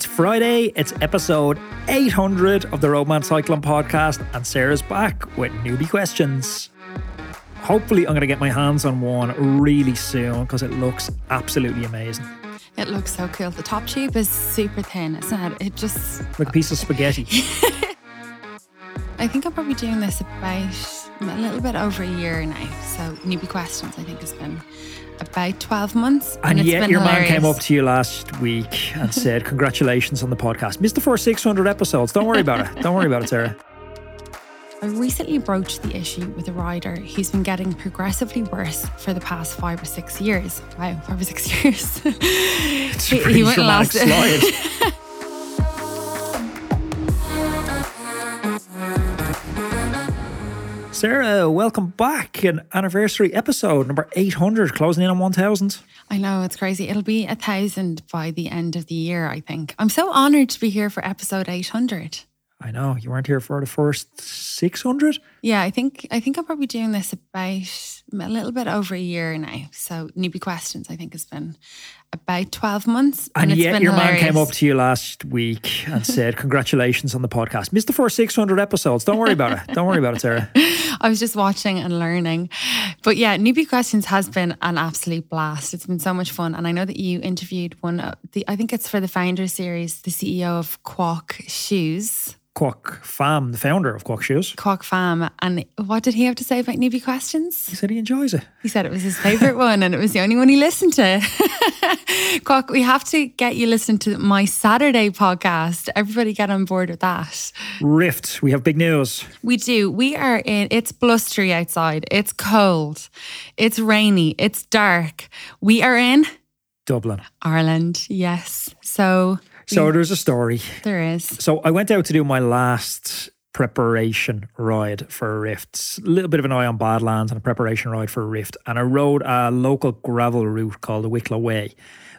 It's Friday, it's episode 800 of the Roadman Cycling Podcast, and Sarah's back with newbie questions. Hopefully, I'm going to get my hands on one really soon because it looks absolutely amazing. It looks so cool. The top tube is super thin, isn't it? It just. Like a piece of spaghetti. I think I'm probably doing this about a little bit over a year now. So, newbie questions, I think, has been about 12 months. And, it's yet, your man came up to you last week and said, Congratulations on the podcast. Missed the first 600 episodes. Don't worry about it. Don't worry about it, Sarah. I recently broached the issue with a rider who's been getting progressively worse for the past five or six years. Wow, five or six years. It's He- he dramatic last- Sarah, welcome back. An anniversary episode, number 800, closing in on 1000. I know it's crazy. It'll be a thousand by the end of the year, I think. I'm so honored to be here for episode 800. I know, you weren't here for the first 600? Yeah, I think I think I'm probably doing this about a little bit over a year now. So newbie questions, I think, has been about 12 months. And, it's yet, your man came up to you last week and said, Congratulations on the podcast. Missed the first 600 episodes. Don't worry about it. Don't worry about it, Sarah. I was just watching and learning. But yeah, newbie questions has been an absolute blast. It's been so much fun. And I know that you interviewed one of the I think it's for the founder series, the CEO of Quoc Shoes. Quoc Pham, the founder of Quoc Shoes, Quoc Pham. And what did he have to say about newbie questions? he said he enjoys it. He said it was his favourite one and it was the only one he listened to. Quoc, we have to get you listening to my Saturday podcast. Everybody get on board with that. Rift, we have big news. We do. We are in, it's blustery outside. It's cold. It's rainy. It's dark. We are in Dublin. Ireland. Yes. So So there's a story. there is. So I went out to do my last preparation ride for rifts. A little bit of an eye on Badlands and a preparation ride for a Rift. And I rode a local gravel route called the Wicklow Way.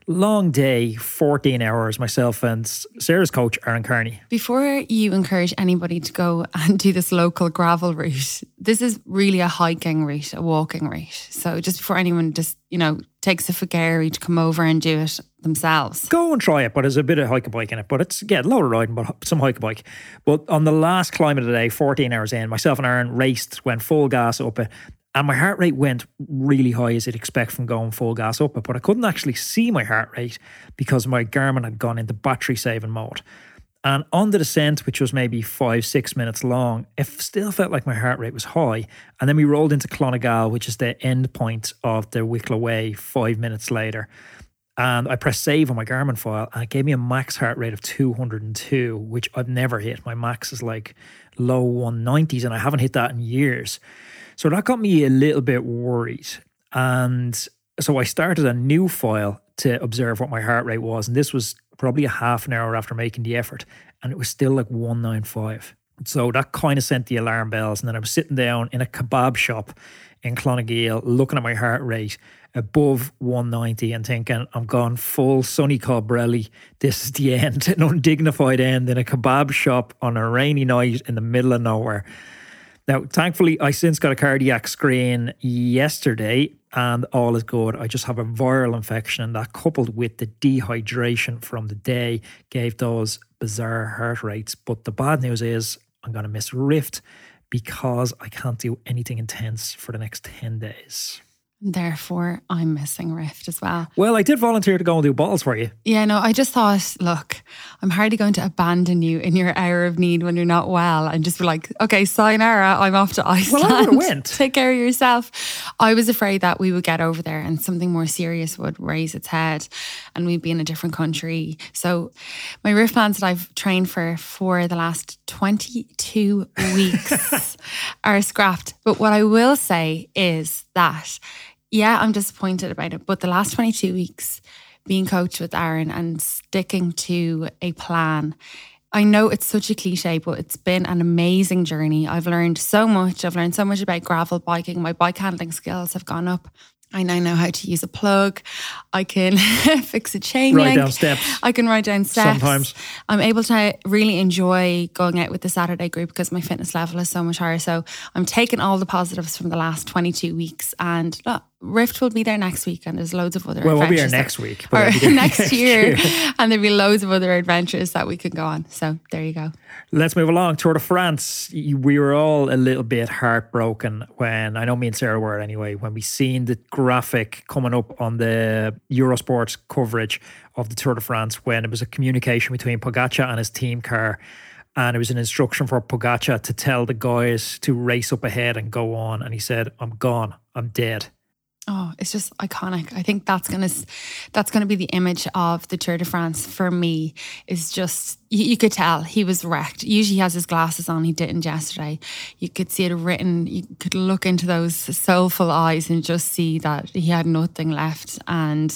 Long day, 14 hours, myself and Sarah's coach, Aaron Carney. Before you encourage anybody to go and do this local gravel route, this is really a hiking route, a walking route. So just before anyone just, you know, takes a Fagari to come over and do it themselves. Go and try it, but there's a bit of hike a bike in it. But it's, yeah, a lot of riding, but some hike a bike. But on the last climb of the day, 14 hours in, myself and Aaron raced, went full gas up it. And my heart rate went really high as you'd expect from going full gas up. But I couldn't actually see my heart rate because my Garmin had gone into battery saving mode. And on the descent, which was maybe five, six minutes long, it still felt like my heart rate was high. And then we rolled into Clonegal, which is the end point of the Wicklow Way, five minutes later. And I pressed save on my Garmin file, and it gave me a max heart rate of 202, which I've never hit. My max is like low 190s, and I haven't hit that in years. So that got me a little bit worried. And so I started a new file to observe what my heart rate was. And this was probably a half an hour after making the effort. And it was still like 195. So that kind of sent the alarm bells. And then I was sitting down in a kebab shop in Clonegal looking at my heart rate above 190 and thinking, I'm gone full Sonny Colbrelli. This is the end, an undignified end in a kebab shop on a rainy night in the middle of nowhere. Now, thankfully, I since got a cardiac screen yesterday and all is good. I just have a viral infection, and that coupled with the dehydration from the day gave those bizarre heart rates. But the bad news is I'm going to miss Rift because I can't do anything intense for the next 10 days. Therefore, I'm missing Rift as well. Well, I did volunteer to go and do bottles for you. Yeah, no, I just thought, look, I'm hardly going to abandon you in your hour of need when you're not well and just be like, okay, sayonara, I'm off to Iceland. Well, I went. Take care of yourself. I was afraid that we would get over there and something more serious would raise its head and we'd be in a different country. So my Rift plans that I've trained for for the last 22 weeks are scrapped. But what I will say is that yeah, I'm disappointed about it. But the last 22 weeks, being coached with Aaron and sticking to a plan, I know it's such a cliche, but it's been an amazing journey. I've learned so much. I've learned so much about gravel biking. My bike handling skills have gone up. I now know how to use a plug. I can fix a chain Ride link. down steps. I can ride down steps. Sometimes. I'm able to really enjoy going out with the Saturday group because my fitness level is so much higher. So I'm taking all the positives from the last 22 weeks and look, Rift will be there next week, and there's loads of other. Well, we'll be here adventures next week. or there next year, and there'll be loads of other adventures that we could go on. So there you go. Let's move along. Tour de France. We were all a little bit heartbroken when I know me and Sarah were anyway when we seen the graphic coming up on the Eurosports coverage of the Tour de France when it was a communication between Pogacar and his team car. And it was an instruction for Pogacar to tell the guys to race up ahead and go on. And he said, I'm gone. I'm dead. Oh, it's just iconic. I think that's gonna that's gonna be the image of the Tour de France for me. Is just you, you could tell he was wrecked. Usually he has his glasses on. He didn't yesterday. You could see it written. You could look into those soulful eyes and just see that he had nothing left. And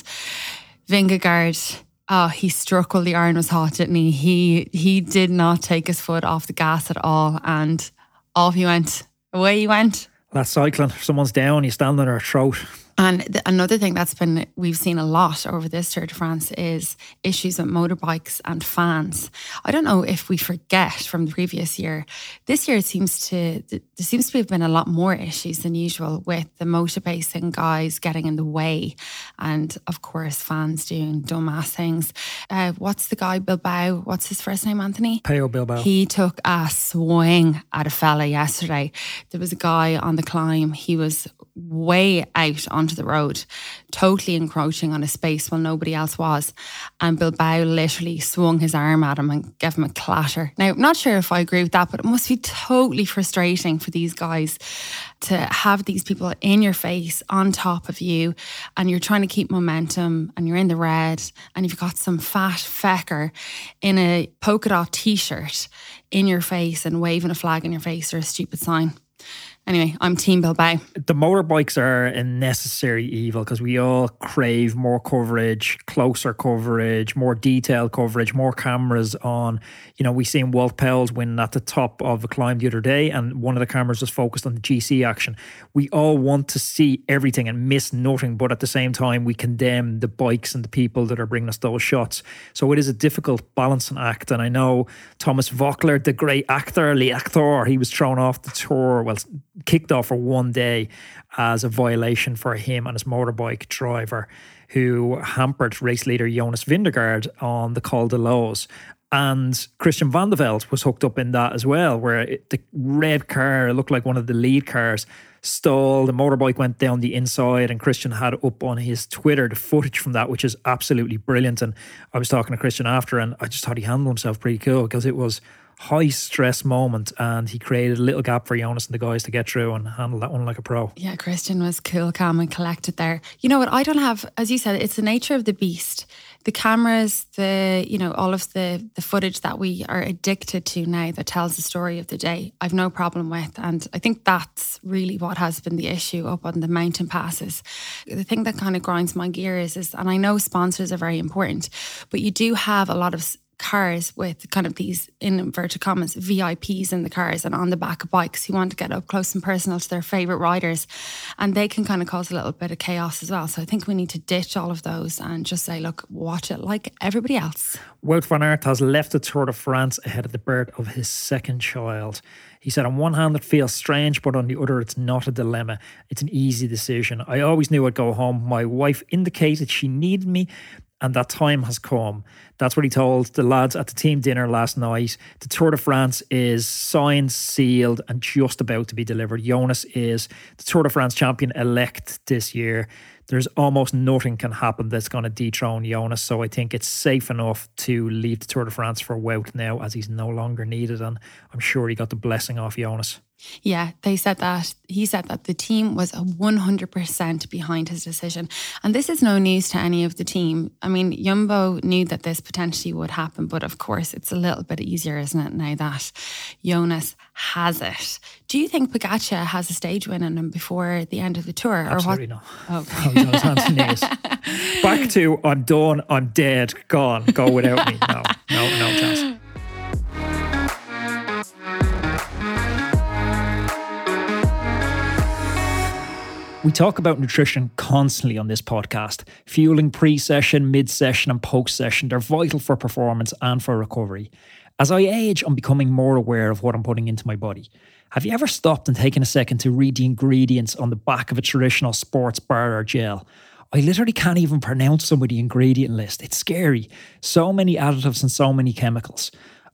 Vingegaard, oh, he struck while the iron was hot, didn't he? He he did not take his foot off the gas at all, and off he went. Away he went. That's cycling. Someone's down, you stand on their throat. And th- another thing that's been we've seen a lot over this Tour de France is issues with motorbikes and fans. I don't know if we forget from the previous year. This year it seems to th- there seems to have been a lot more issues than usual with the motor racing guys getting in the way, and of course fans doing dumbass things. Uh, what's the guy Bilbao? What's his first name? Anthony. Pello Bilbao. He took a swing at a fella yesterday. There was a guy on the climb. He was way out onto the road, totally encroaching on a space while nobody else was. And Bilbao literally swung his arm at him and gave him a clatter. Now, I'm not sure if I agree with that, but it must be totally frustrating for these guys to have these people in your face on top of you and you're trying to keep momentum and you're in the red and you've got some fat fecker in a polka dot t-shirt in your face and waving a flag in your face or a stupid sign. Anyway, I'm Team Bilbao. the motorbikes are a necessary evil because we all crave more coverage, closer coverage, more detailed coverage, more cameras on. You know, we seen Wout Poels win at the top of the climb the other day, and one of the cameras was focused on the GC action. We all want to see everything and miss nothing, but at the same time, we condemn the bikes and the people that are bringing us those shots. So it is a difficult balancing act. And I know Thomas Voeckler, the great actor, the actor, he was thrown off the tour. Well, kicked off for one day as a violation for him and his motorbike driver who hampered race leader Jonas Vingegaard on the Col de Loz. And Christian Vande Velde was hooked up in that as well, where it, the red car looked like one of the lead cars stalled. The motorbike went down the inside, and Christian had up on his Twitter the footage from that, which is absolutely brilliant. And I was talking to Christian after, and I just thought he handled himself pretty cool because it was high stress moment and he created a little gap for Jonas and the guys to get through and handle that one like a pro. Yeah, Christian was cool, calm, and collected there. You know what? I don't have, as you said, it's the nature of the beast. The cameras, the you know, all of the the footage that we are addicted to now that tells the story of the day. I've no problem with, and I think that's really what has been the issue up on the mountain passes. The thing that kind of grinds my gears is, and I know sponsors are very important, but you do have a lot of cars with kind of these in inverted commas VIPs in the cars and on the back of bikes who want to get up close and personal to their favorite riders and they can kind of cause a little bit of chaos as well so I think we need to ditch all of those and just say look watch it like everybody else Wout van Aert has left the Tour de France ahead of the birth of his second child. He said, on one hand, it feels strange, but on the other, it's not a dilemma. It's an easy decision. I always knew I'd go home. My wife indicated she needed me, and that time has come. That's what he told the lads at the team dinner last night. The Tour de France is signed, sealed, and just about to be delivered. Jonas is the Tour de France champion elect this year. There's almost nothing can happen that's going to dethrone Jonas. So I think it's safe enough to leave the Tour de France for Wout now as he's no longer needed. And I'm sure he got the blessing off Jonas. Yeah, they said that. He said that the team was 100% behind his decision. And this is no news to any of the team. I mean, Jumbo knew that this potentially would happen, but of course, it's a little bit easier, isn't it, now that Jonas has it? Do you think Pogacar has a stage win in him before the end of the tour? Absolutely or not. what? Okay. Oh, he's on his hands and knees. Back to I'm done, I'm dead, gone, go without me. No, no, no chance. We talk about nutrition constantly on this podcast. Fueling pre session, mid session, and post session, they're vital for performance and for recovery. As I age, I'm becoming more aware of what I'm putting into my body. Have you ever stopped and taken a second to read the ingredients on the back of a traditional sports bar or gel? I literally can't even pronounce some of the ingredient list. It's scary. So many additives and so many chemicals.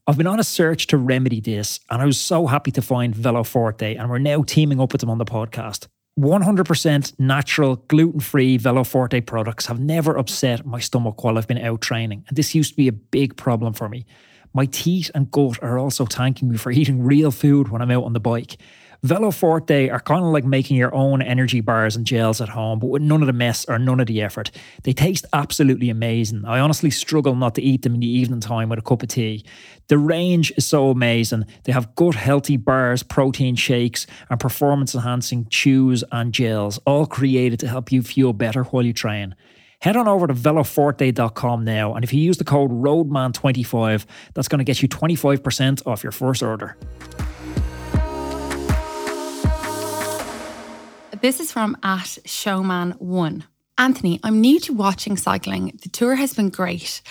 I've been on a search to remedy this, and I was so happy to find Veloforte, and we're now teaming up with them on the podcast. 100% natural, gluten free Veloforte products have never upset my stomach while I've been out training, and this used to be a big problem for me. My teeth and gut are also thanking me for eating real food when I'm out on the bike. Veloforte are kind of like making your own energy bars and gels at home, but with none of the mess or none of the effort. They taste absolutely amazing. I honestly struggle not to eat them in the evening time with a cup of tea. The range is so amazing. They have gut healthy bars, protein shakes, and performance enhancing chews and gels, all created to help you feel better while you train. Head on over to veloforte.com now, and if you use the code ROADMAN25, that's going to get you 25% off your first order. This is from at Showman1. Anthony, I'm new to watching cycling. The tour has been great,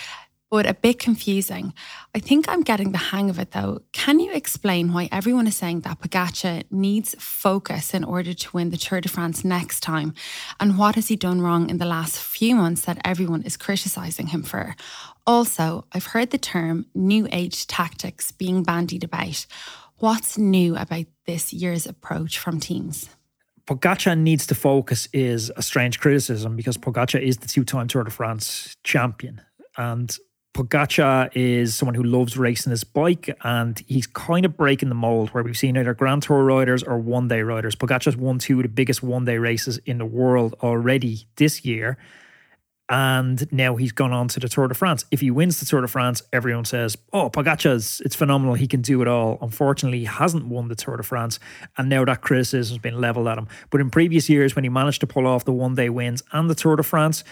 but a bit confusing. I think I'm getting the hang of it though. Can you explain why everyone is saying that Pogacar needs focus in order to win the Tour de France next time? And what has he done wrong in the last few months that everyone is criticising him for? Also, I've heard the term new age tactics being bandied about. What's new about this year's approach from teams? Pogacar needs to focus is a strange criticism because Pogacar is the two-time Tour de France champion, and Pogacar is someone who loves racing his bike, and he's kind of breaking the mold where we've seen either Grand Tour riders or one-day riders. Pogacar's won two of the biggest one-day races in the world already this year, and now he's gone on to the Tour de France. If he wins the Tour de France, everyone says, "Oh, Pogacar's it's phenomenal. He can do it all." Unfortunately, he hasn't won the Tour de France, and now that criticism has been leveled at him. But in previous years, when he managed to pull off the one-day wins and the Tour de France,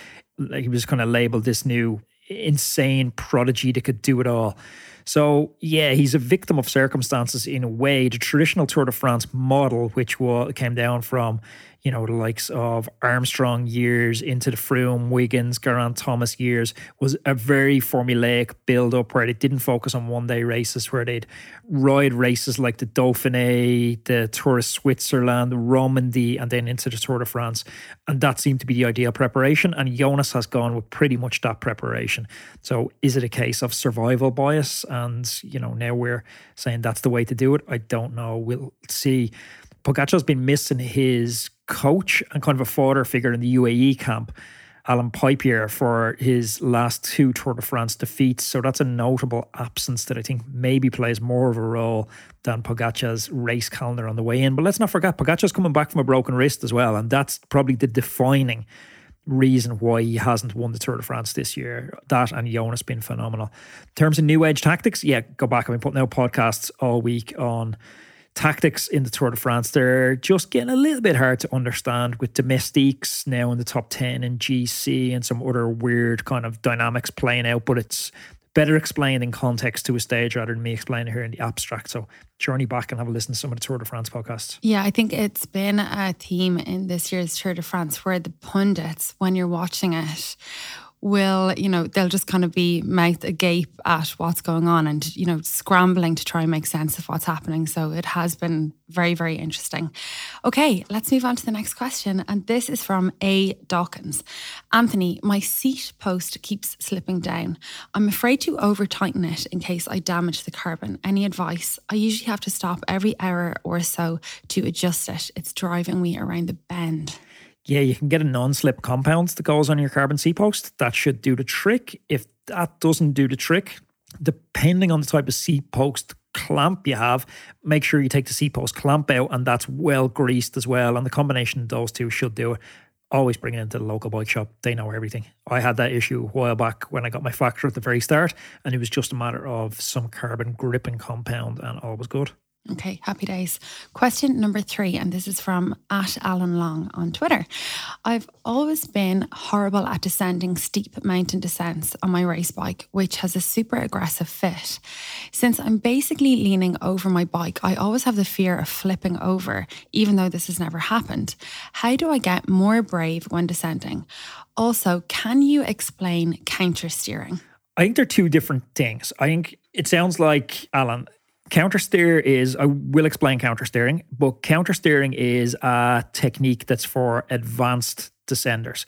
he was kind of labeled this new insane prodigy that could do it all. So yeah, he's a victim of circumstances in a way. The traditional Tour de France model, which came down from you know, the likes of Armstrong years into the Froome, Wiggins, Geraint Thomas years was a very formulaic build up where they didn't focus on one day races, where they'd ride races like the Dauphiné, the Tour of Switzerland, Romandy, and then into the Tour de France. And that seemed to be the ideal preparation. And Jonas has gone with pretty much that preparation. So is it a case of survival bias? And, you know, now we're saying that's the way to do it. I don't know. We'll see. Pogacar's been missing his coach and kind of a father figure in the UAE camp, Allan Peiper, for his last two Tour de France defeats. So that's a notable absence that I think maybe plays more of a role than Pogacar's race calendar on the way in. But let's not forget, Pogacar's coming back from a broken wrist as well. And that's probably the defining reason why he hasn't won the Tour de France this year. That and Jonas been phenomenal. In terms of new age tactics, yeah, go back. I've been putting out podcasts all week on tactics in the Tour de France. They're just getting a little bit hard to understand with domestiques now in the top 10 and GC and some other weird kind of dynamics playing out, but it's better explained in context to a stage rather than me explaining it here in the abstract. So journey back and have a listen to some of the Tour de France podcasts. Yeah, I think it's been a theme in this year's Tour de France where the pundits, when you're watching it, will, you know, they'll just kind of be mouth agape at what's going on and, you know, scrambling to try and make sense of what's happening. So it has been very, very interesting. Okay, let's move on to the next question. And this is from A. Dawkins. Anthony, my seat post keeps slipping down. I'm afraid to over tighten it in case I damage the carbon. Any advice? I usually have to stop every hour or so to adjust it. It's driving me around the bend yeah, you can get a non-slip compound that goes on your carbon seat post. That should do the trick. If that doesn't do the trick, depending on the type of seat post clamp you have, make sure you take the seat post clamp out and that's well greased as well. And the combination of those two should do it. Always bring it into the local bike shop. They know everything. I had that issue a while back when I got my factor at the very start, and it was just a matter of some carbon gripping compound, and all was good. Okay, happy days. Question number three, and this is from at Alan Long on Twitter. I've always been horrible at descending steep mountain descents on my race bike, which has a super aggressive fit. Since I'm basically leaning over my bike, I always have the fear of flipping over, even though this has never happened. How do I get more brave when descending? Also, can you explain counter steering? I think they're two different things. I think it sounds like, Alan, Counter steer is, I will explain counter steering, but counter steering is a technique that's for advanced descenders.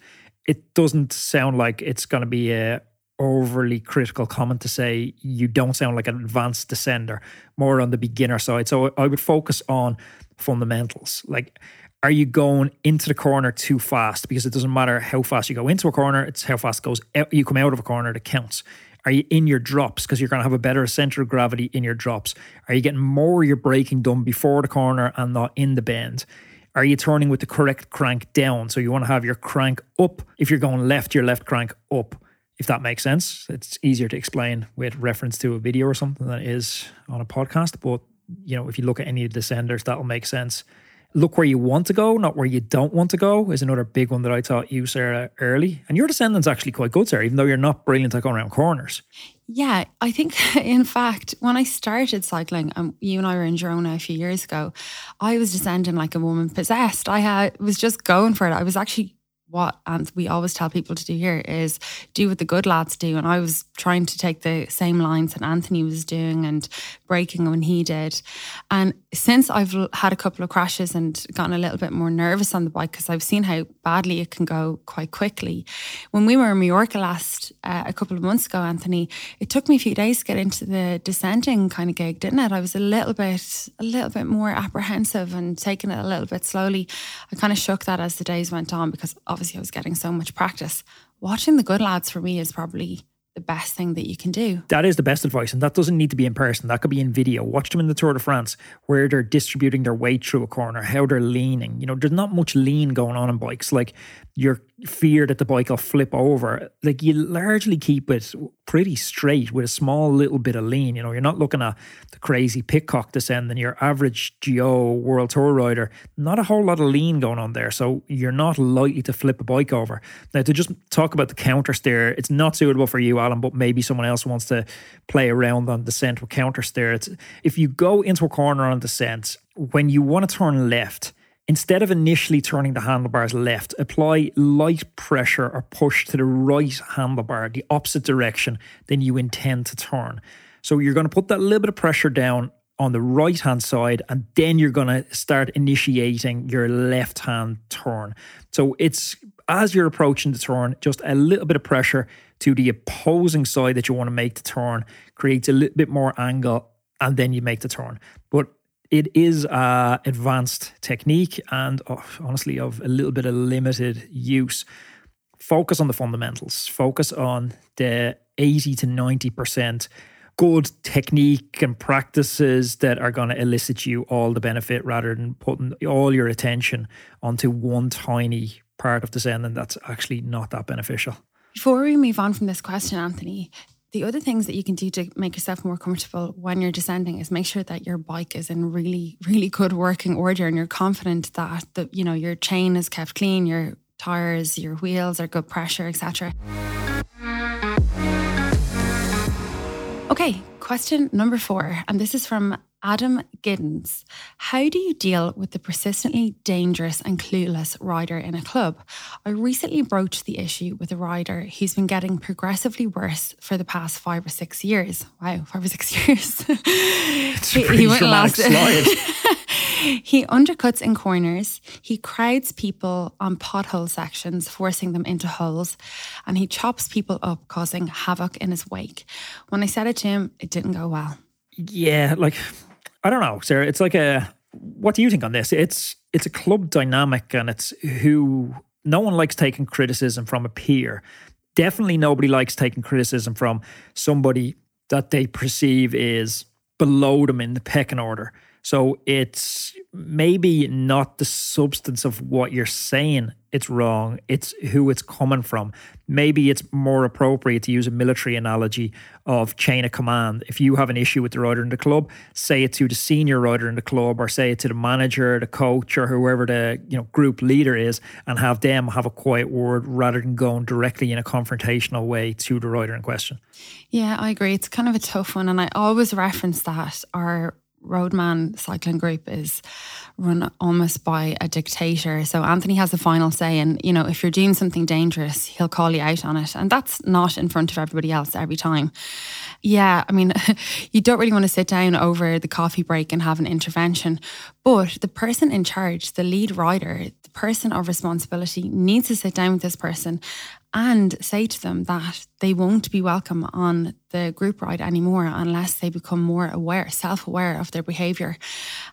It doesn't sound like it's going to be a overly critical comment to say you don't sound like an advanced descender, more on the beginner side. So I would focus on fundamentals. Like, are you going into the corner too fast? Because it doesn't matter how fast you go into a corner, it's how fast goes out, you come out of a corner that counts. Are you in your drops? Because you're going to have a better center of gravity in your drops. Are you getting more of your braking done before the corner and not in the bend? Are you turning with the correct crank down? So you want to have your crank up. If you're going left, your left crank up if that makes sense. It's easier to explain with reference to a video or something than it is on a podcast. But you know, if you look at any of the descenders, that'll make sense. Look where you want to go, not where you don't want to go, is another big one that I taught you, Sarah, early. And your descendant's actually quite good, Sarah, even though you're not brilliant at going around corners. Yeah, I think, in fact, when I started cycling, um, you and I were in Girona a few years ago, I was descending like a woman possessed. I had was just going for it. I was actually what and we always tell people to do here is do what the good lads do. And i was trying to take the same lines that anthony was doing and breaking when he did. And since i've had a couple of crashes and gotten a little bit more nervous on the bike because i've seen how badly it can go quite quickly. When we were in mallorca last uh, a couple of months ago anthony it took me a few days to get into the descending kind of gig didn't it? I was a little bit a little bit more apprehensive and taking it a little bit slowly. I kind of shook that as the days went on because obviously I was getting so much practice. Watching the good lads for me is probably the best thing that you can do. That is the best advice. And that doesn't need to be in person. That could be in video. Watch them in the Tour de France where they're distributing their weight through a corner, how they're leaning. You know, there's not much lean going on in bikes. Like your fear that the bike will flip over. Like you largely keep it pretty straight with a small little bit of lean. You know, you're not looking at the crazy Pidcock descent and your average Geo World Tour rider. Not a whole lot of lean going on there. So you're not likely to flip a bike over. Now, to just talk about the counter steer, it's not suitable for you, Alan, but maybe someone else wants to play around on descent with counter steer. It's, if you go into a corner on descent, when you want to turn left, Instead of initially turning the handlebars left, apply light pressure or push to the right handlebar, the opposite direction than you intend to turn. So you're going to put that little bit of pressure down on the right hand side, and then you're going to start initiating your left hand turn. So it's as you're approaching the turn, just a little bit of pressure to the opposing side that you want to make the turn creates a little bit more angle, and then you make the turn. But it is a advanced technique and oh, honestly of a little bit of limited use. Focus on the fundamentals. Focus on the 80 to 90% good technique and practices that are going to elicit you all the benefit rather than putting all your attention onto one tiny part of the zen and that's actually not that beneficial. Before we move on from this question, Anthony, the other things that you can do to make yourself more comfortable when you're descending is make sure that your bike is in really, really good working order and you're confident that the, you know your chain is kept clean, your tires, your wheels are good pressure, etc. Okay, question number four, and this is from Adam Giddens. How do you deal with the persistently dangerous and clueless rider in a club? I recently broached the issue with a rider who's been getting progressively worse for the past five or six years. Wow, five or six years. He, he went last. he undercuts in corners. He crowds people on pothole sections, forcing them into holes, and he chops people up, causing havoc in his wake. When I said it to him, it didn't go well. Yeah, like I don't know, Sarah. It's like a. What do you think on this? It's it's a club dynamic, and it's who no one likes taking criticism from a peer. Definitely, nobody likes taking criticism from somebody that they perceive is below them in the pecking order. So it's maybe not the substance of what you're saying it's wrong, it's who it's coming from. Maybe it's more appropriate to use a military analogy of chain of command. If you have an issue with the rider in the club, say it to the senior rider in the club or say it to the manager, the coach, or whoever the you know group leader is, and have them have a quiet word rather than going directly in a confrontational way to the rider in question. Yeah, I agree. It's kind of a tough one. And I always reference that our Roadman Cycling Group is run almost by a dictator. So Anthony has the final say, and you know, if you're doing something dangerous, he'll call you out on it, and that's not in front of everybody else every time. Yeah, I mean, you don't really want to sit down over the coffee break and have an intervention, but the person in charge, the lead rider, the person of responsibility, needs to sit down with this person and say to them that they won't be welcome on the group ride anymore unless they become more aware, self aware of their behaviour.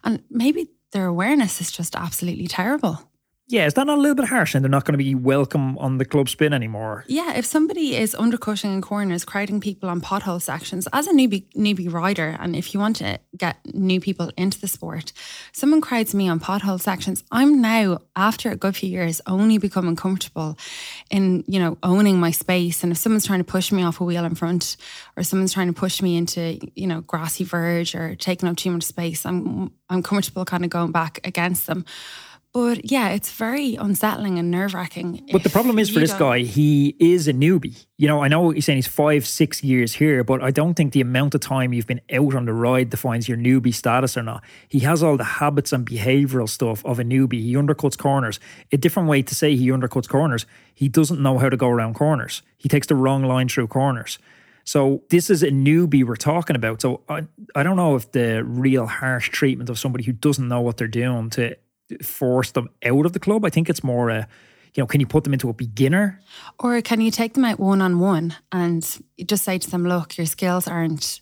And maybe their awareness is just absolutely terrible. Yeah, is that not a little bit harsh and they're not going to be welcome on the club spin anymore? Yeah, if somebody is undercutting in corners, crowding people on pothole sections, as a newbie newbie rider, and if you want to get new people into the sport, someone crowds me on pothole sections, I'm now, after a good few years, only becoming comfortable in, you know, owning my space. And if someone's trying to push me off a wheel in front or someone's trying to push me into, you know, grassy verge or taking up too much space, I'm I'm comfortable kind of going back against them. But yeah, it's very unsettling and nerve wracking. But the problem is for this guy, he is a newbie. You know, I know he's saying he's five, six years here, but I don't think the amount of time you've been out on the ride defines your newbie status or not. He has all the habits and behavioral stuff of a newbie. He undercuts corners. A different way to say he undercuts corners, he doesn't know how to go around corners. He takes the wrong line through corners. So this is a newbie we're talking about. So I, I don't know if the real harsh treatment of somebody who doesn't know what they're doing to force them out of the club. I think it's more a, you know, can you put them into a beginner? Or can you take them out one on one and just say to them, look, your skills aren't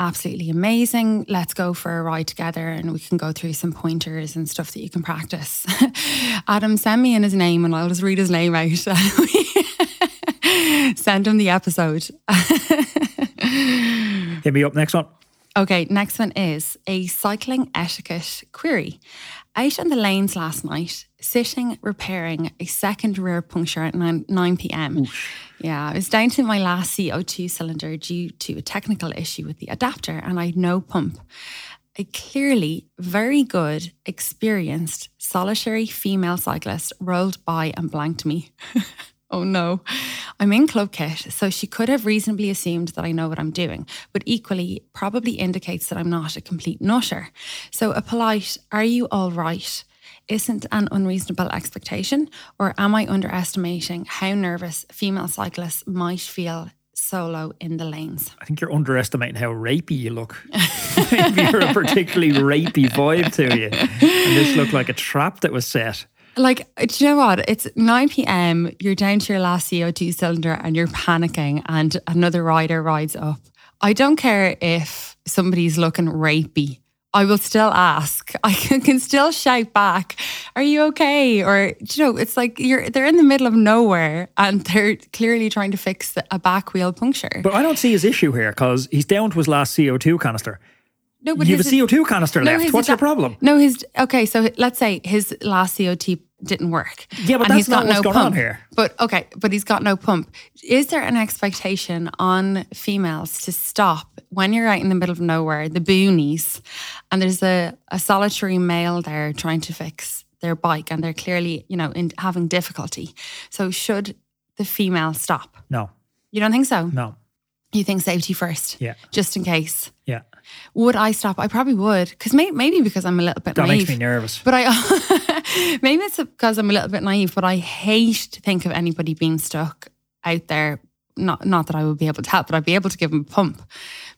absolutely amazing. Let's go for a ride together and we can go through some pointers and stuff that you can practice. Adam, send me in his name and I'll just read his name out. send him the episode. Hit me up next one. Okay, next one is a cycling etiquette query. Out on the lanes last night, sitting repairing a second rear puncture at 9, 9 pm. Yeah, I was down to my last CO2 cylinder due to a technical issue with the adapter and I had no pump. A clearly very good, experienced, solitary female cyclist rolled by and blanked me. oh no. I'm in club kit, so she could have reasonably assumed that I know what I'm doing, but equally probably indicates that I'm not a complete nutter. So a polite, are you all right? Isn't an unreasonable expectation, or am I underestimating how nervous female cyclists might feel solo in the lanes. I think you're underestimating how rapey you look. You're a particularly rapey vibe to you. And this looked like a trap that was set. Like, do you know what? It's 9 p.m., you're down to your last CO2 cylinder and you're panicking, and another rider rides up. I don't care if somebody's looking rapey. I will still ask. I can, still shout back, "Are you okay?" Or you know, it's like you're they're in the middle of nowhere and they're clearly trying to fix a back wheel puncture. But I don't see his issue here because he's down to his last CO2 canister. No, but you have a CO2 canister no, left. What's your problem? No, his okay. So let's say his last CO2 didn't work. Yeah, but and that's he's got not what's no going on pump. here. But okay, but he's got no pump. Is there an expectation on females to stop when you're out in the middle of nowhere, the boonies, and there's a, a solitary male there trying to fix their bike, and they're clearly you know in having difficulty. So should the female stop? No, You don't think so? no. You think safety first? Yeah. Just in case. Yeah. Would I stop? I probably would, because may, maybe because I'm a little bit That naive. makes me nervous. But I maybe it's because I'm a little bit naive, but I hate to think of anybody being stuck out there. Not not that I would be able to help, but I'd be able to give them a pump.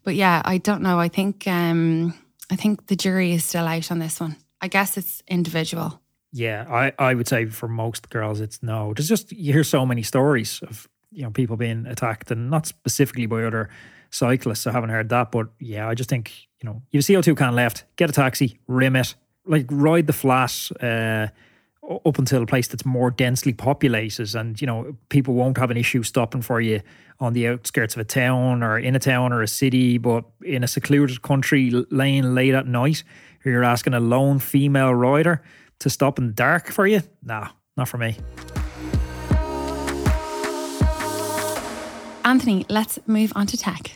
But yeah, I don't know. I think um I think the jury is still out on this one. I guess it's individual. Yeah, I, I would say for most girls it's no. There's just you hear so many stories of you know people being attacked and not specifically by other cyclists. I haven't heard that, but yeah, I just think you know you a CO2 can left, get a taxi, rim it, like ride the flat uh, up until a place that's more densely populated, and you know people won't have an issue stopping for you on the outskirts of a town or in a town or a city, but in a secluded country lane late at night, you're asking a lone female rider to stop in the dark for you? Nah, not for me. Anthony, let's move on to tech.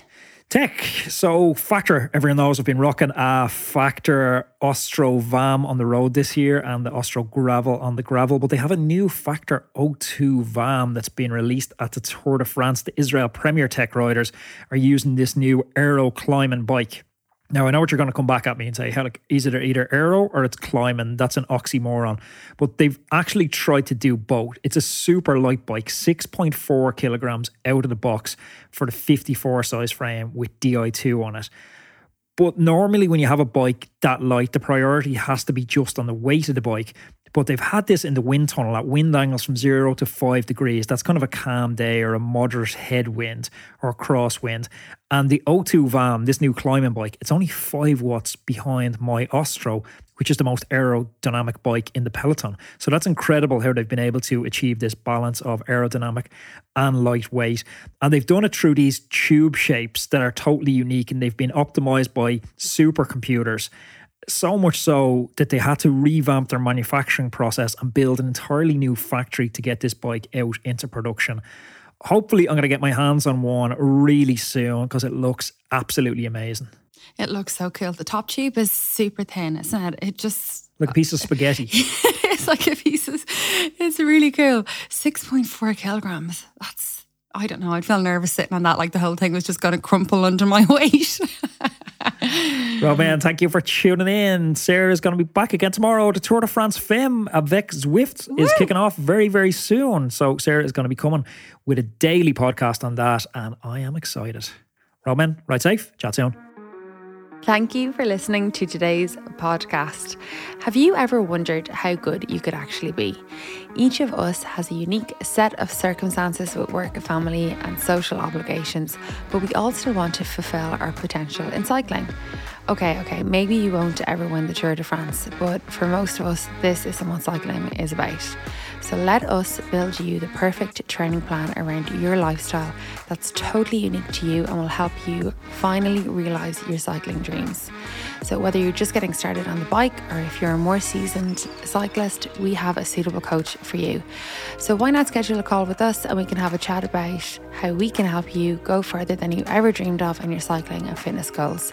Tech. So Factor, everyone knows I've been rocking a Factor Ostro VAM on the road this year and the Ostro Gravel on the gravel, but they have a new Factor O2 VAM that's been released at the Tour de France. The Israel Premier Tech riders are using this new aero climbing bike. Now I know what you're going to come back at me and say, "Hell, like, is it either aero or it's climbing?" That's an oxymoron. But they've actually tried to do both. It's a super light bike, 6.4 kilograms out of the box for the 54 size frame with Di2 on it. But normally, when you have a bike that light, the priority has to be just on the weight of the bike but they've had this in the wind tunnel at wind angles from zero to five degrees. That's kind of a calm day or a moderate headwind or crosswind. And the O2 VAM, this new climbing bike, it's only five watts behind my Ostro, which is the most aerodynamic bike in the peloton. So that's incredible how they've been able to achieve this balance of aerodynamic and lightweight. And they've done it through these tube shapes that are totally unique and they've been optimized by supercomputers so much so that they had to revamp their manufacturing process and build an entirely new factory to get this bike out into production. Hopefully, I'm going to get my hands on one really soon because it looks absolutely amazing. It looks so cool. The top tube is super thin, isn't it? It just like a piece of spaghetti. it's like a piece of. It's really cool. Six point four kilograms. That's I don't know. I'd feel nervous sitting on that. Like the whole thing was just going to crumple under my weight. well, man, thank you for tuning in. Sarah is going to be back again tomorrow. The Tour de France Femme avec Zwift is kicking off very, very soon. So Sarah is going to be coming with a daily podcast on that, and I am excited. Romain, right safe. Chat soon. Thank you for listening to today's podcast. Have you ever wondered how good you could actually be? Each of us has a unique set of circumstances with work, family, and social obligations, but we still want to fulfill our potential in cycling. Okay, okay, maybe you won't ever win the Tour de France, but for most of us, this is what cycling is about. So let us build you the perfect training plan around your lifestyle that's totally unique to you and will help you finally realize your cycling dreams. So, whether you're just getting started on the bike or if you're a more seasoned cyclist, we have a suitable coach for you. So, why not schedule a call with us and we can have a chat about how we can help you go further than you ever dreamed of in your cycling and fitness goals?